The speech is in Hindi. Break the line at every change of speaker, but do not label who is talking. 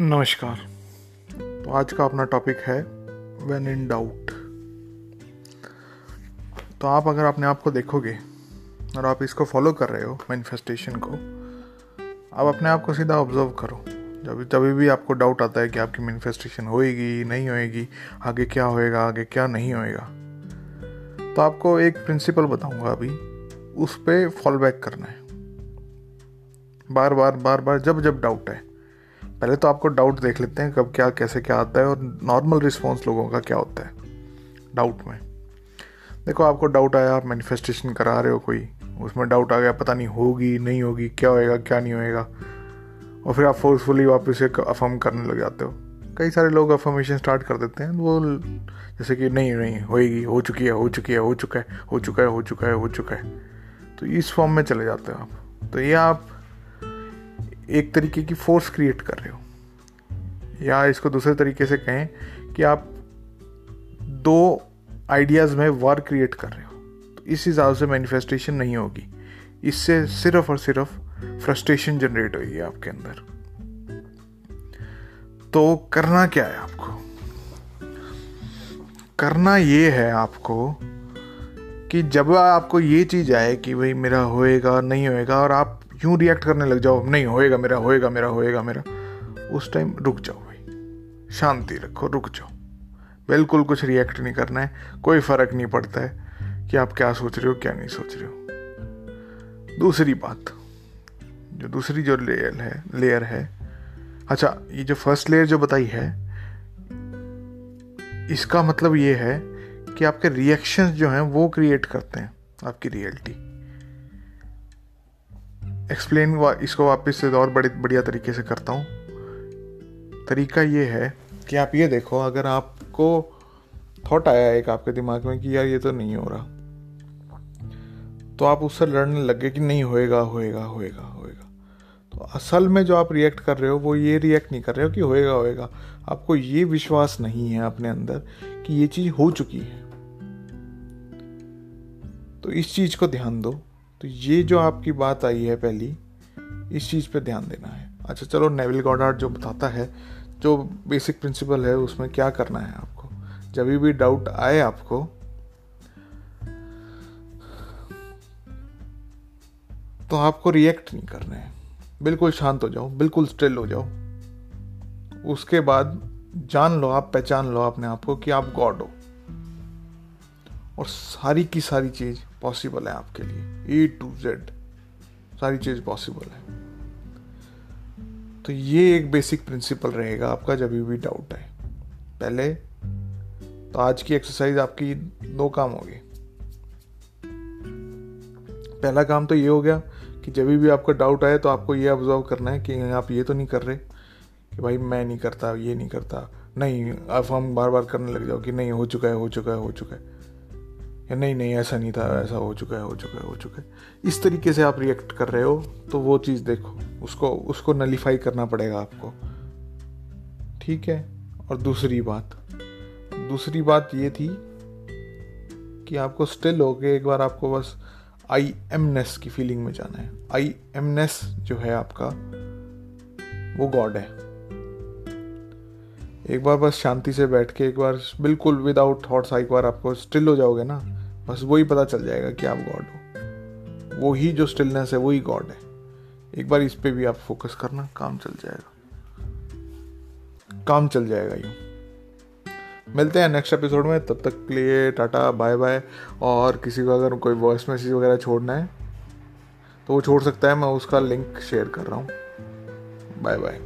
नमस्कार। तो आज का अपना टॉपिक है व्हेन इन डाउट तो आप अगर अपने आप को देखोगे और आप इसको फॉलो कर रहे हो मैनिफेस्टेशन को, आप अपने आप को सीधा ऑब्ज़र्व करो। जब जब भी आपको डाउट आता है कि आपकी मैनिफेस्टेशन होएगी, नहीं होएगी, आगे क्या होएगा, आगे क्या नहीं होएगा तो आपको एक प्रिंसिपल बताऊँगा अभी, उस पर फॉल बैक करना है। बार बार बार बार, जब जब डाउट है पहले तो आपको डाउट देख लेते हैं कब क्या, कैसे क्या आता है और नॉर्मल रिस्पॉन्स लोगों का क्या होता है डाउट में। देखो, आपको डाउट आया, आप मैनिफेस्टेशन करा रहे हो कोई, उसमें डाउट आ गया, पता नहीं होगी नहीं होगी, क्या होएगा, क्या नहीं होएगा, और फिर आप फोर्सफुली वापस से अफर्म करने लग जाते हो। कई सारे लोग अफर्मेशन स्टार्ट कर देते हैं, वो जैसे कि नहीं नहीं, होएगी, हो चुकी है, हो चुकी है, हो चुका है, हो चुका है, हो चुका है, हो चुका है। तो इस फॉर्म में चले जाते हो आप। तो ये आप एक तरीके की फोर्स क्रिएट कर रहे हो। या इसको दूसरे तरीके से कहें कि आप दो आइडियाज़ में वार क्रिएट कर रहे हो। तो इस हिसाब से मैनिफेस्टेशन नहीं होगी। इससे सिर्फ़ और सिर्फ़ फ्रस्ट्रेशन जनरेट होगी आपके अंदर। तो करना क्या है आपको? करना ये है आपको कि जब आपको ये चीज़ आए कि भाई मेरा होएगा, नहीं होएगा और आप यूँ रिएक्ट करने लग जाओ? नहीं, होएगा मेरा होएगा मेरा होएगा मेरा। उस टाइम रुक जाओ भाई। शांति रखो, रुक जाओ। बिल्कुल कुछ रिएक्ट नहीं करना है। कोई फ़र्क नहीं पड़ता है कि आप क्या सोच रहे हो, क्या नहीं सोच रहे हो। दूसरी बात, जो दूसरी जो लेयर है लेयर है। अच्छा ये जो फ़र्स्ट लेयर जो बताई है, इसका मतलब ये है कि आपके रिएक्शंस जो हैं, वो क्रिएट करते हैं आपकी रियलिटी एक्सप्लेन इसको वापस से और बड़े, बढ़िया तरीके से करता हूँ। तरीका ये है कि आप ये देखो, अगर आपको थॉट आया एक आपके दिमाग में कि यार ये तो नहीं हो रहा तो आप उससे लड़ने लगे कि नहीं होएगा होएगा होएगा होएगा। तो असल में जो आप रिएक्ट कर रहे हो, वो ये रिएक्ट नहीं कर रहे हो कि होएगा होएगा। आपको ये विश्वास नहीं है अपने अंदर कि ये चीज़ हो चुकी है। तो इस चीज़ को ध्यान दो। तो ये जो आपकी बात आई है पहली, इस चीज़ पे ध्यान देना है। अच्छा चलो नेविल गॉडार्ड जो बताता है, जो बेसिक प्रिंसिपल है, उसमें क्या करना है आपको? जब भी डाउट आए आपको तो आपको रिएक्ट नहीं करना है। बिल्कुल शांत हो जाओ, बिल्कुल स्टिल हो जाओ। उसके बाद जान लो आप, पहचान लो अपने आप को कि आप गॉड हो। और सारी की सारी चीज़ पॉसिबल है आपके लिए। ए टू जेड सारी चीज़ पॉसिबल है। तो ये एक बेसिक प्रिंसिपल रहेगा आपका जब भी डाउट है पहले तो आज की एक्सरसाइज आपकी दो काम होगी। पहला काम तो ये हो गया कि जब भी आपका डाउट आए तो आपको ये ऑब्ज़र्व करना है कि आप ये तो नहीं कर रहे कि भाई मैं नहीं करता, ये नहीं करता। नहीं, अब हम बार बार करने लग जाओ कि नहीं, हो चुका है, हो चुका है, हो चुका है। या नहीं नहीं, ऐसा नहीं था, ऐसा हो चुका है, हो चुका है, हो चुका है। इस तरीके से आप रिएक्ट कर रहे हो तो वो चीज़ देखो, उसको उसको नलीफाई करना पड़ेगा आपको। ठीक है? और दूसरी बात दूसरी बात ये थी कि आपको स्टिल होके एक बार आपको बस आई एमनेस की फीलिंग में जाना है। आई एमनेस जो है आपका, वो गॉड है। एक बार बस शांति से बैठ के, एक बार बिल्कुल विदाउट थॉट्स एक बार आपको स्टिल हो जाओगे ना बस वही पता चल जाएगा कि आप गॉड हो। वो ही जो स्टिलनेस है वही गॉड है। एक बार इस पे भी आप फोकस करना, काम चल जाएगा। काम चल जाएगा यूँ। मिलते हैं नेक्स्ट एपिसोड में। तब तक के लिए टाटा बाय बाय और किसी को अगर कोई वॉइस मैसेज वगैरह छोड़ना है तो वो छोड़ सकता है। मैं उसका लिंक शेयर कर रहा हूँ। Bye bye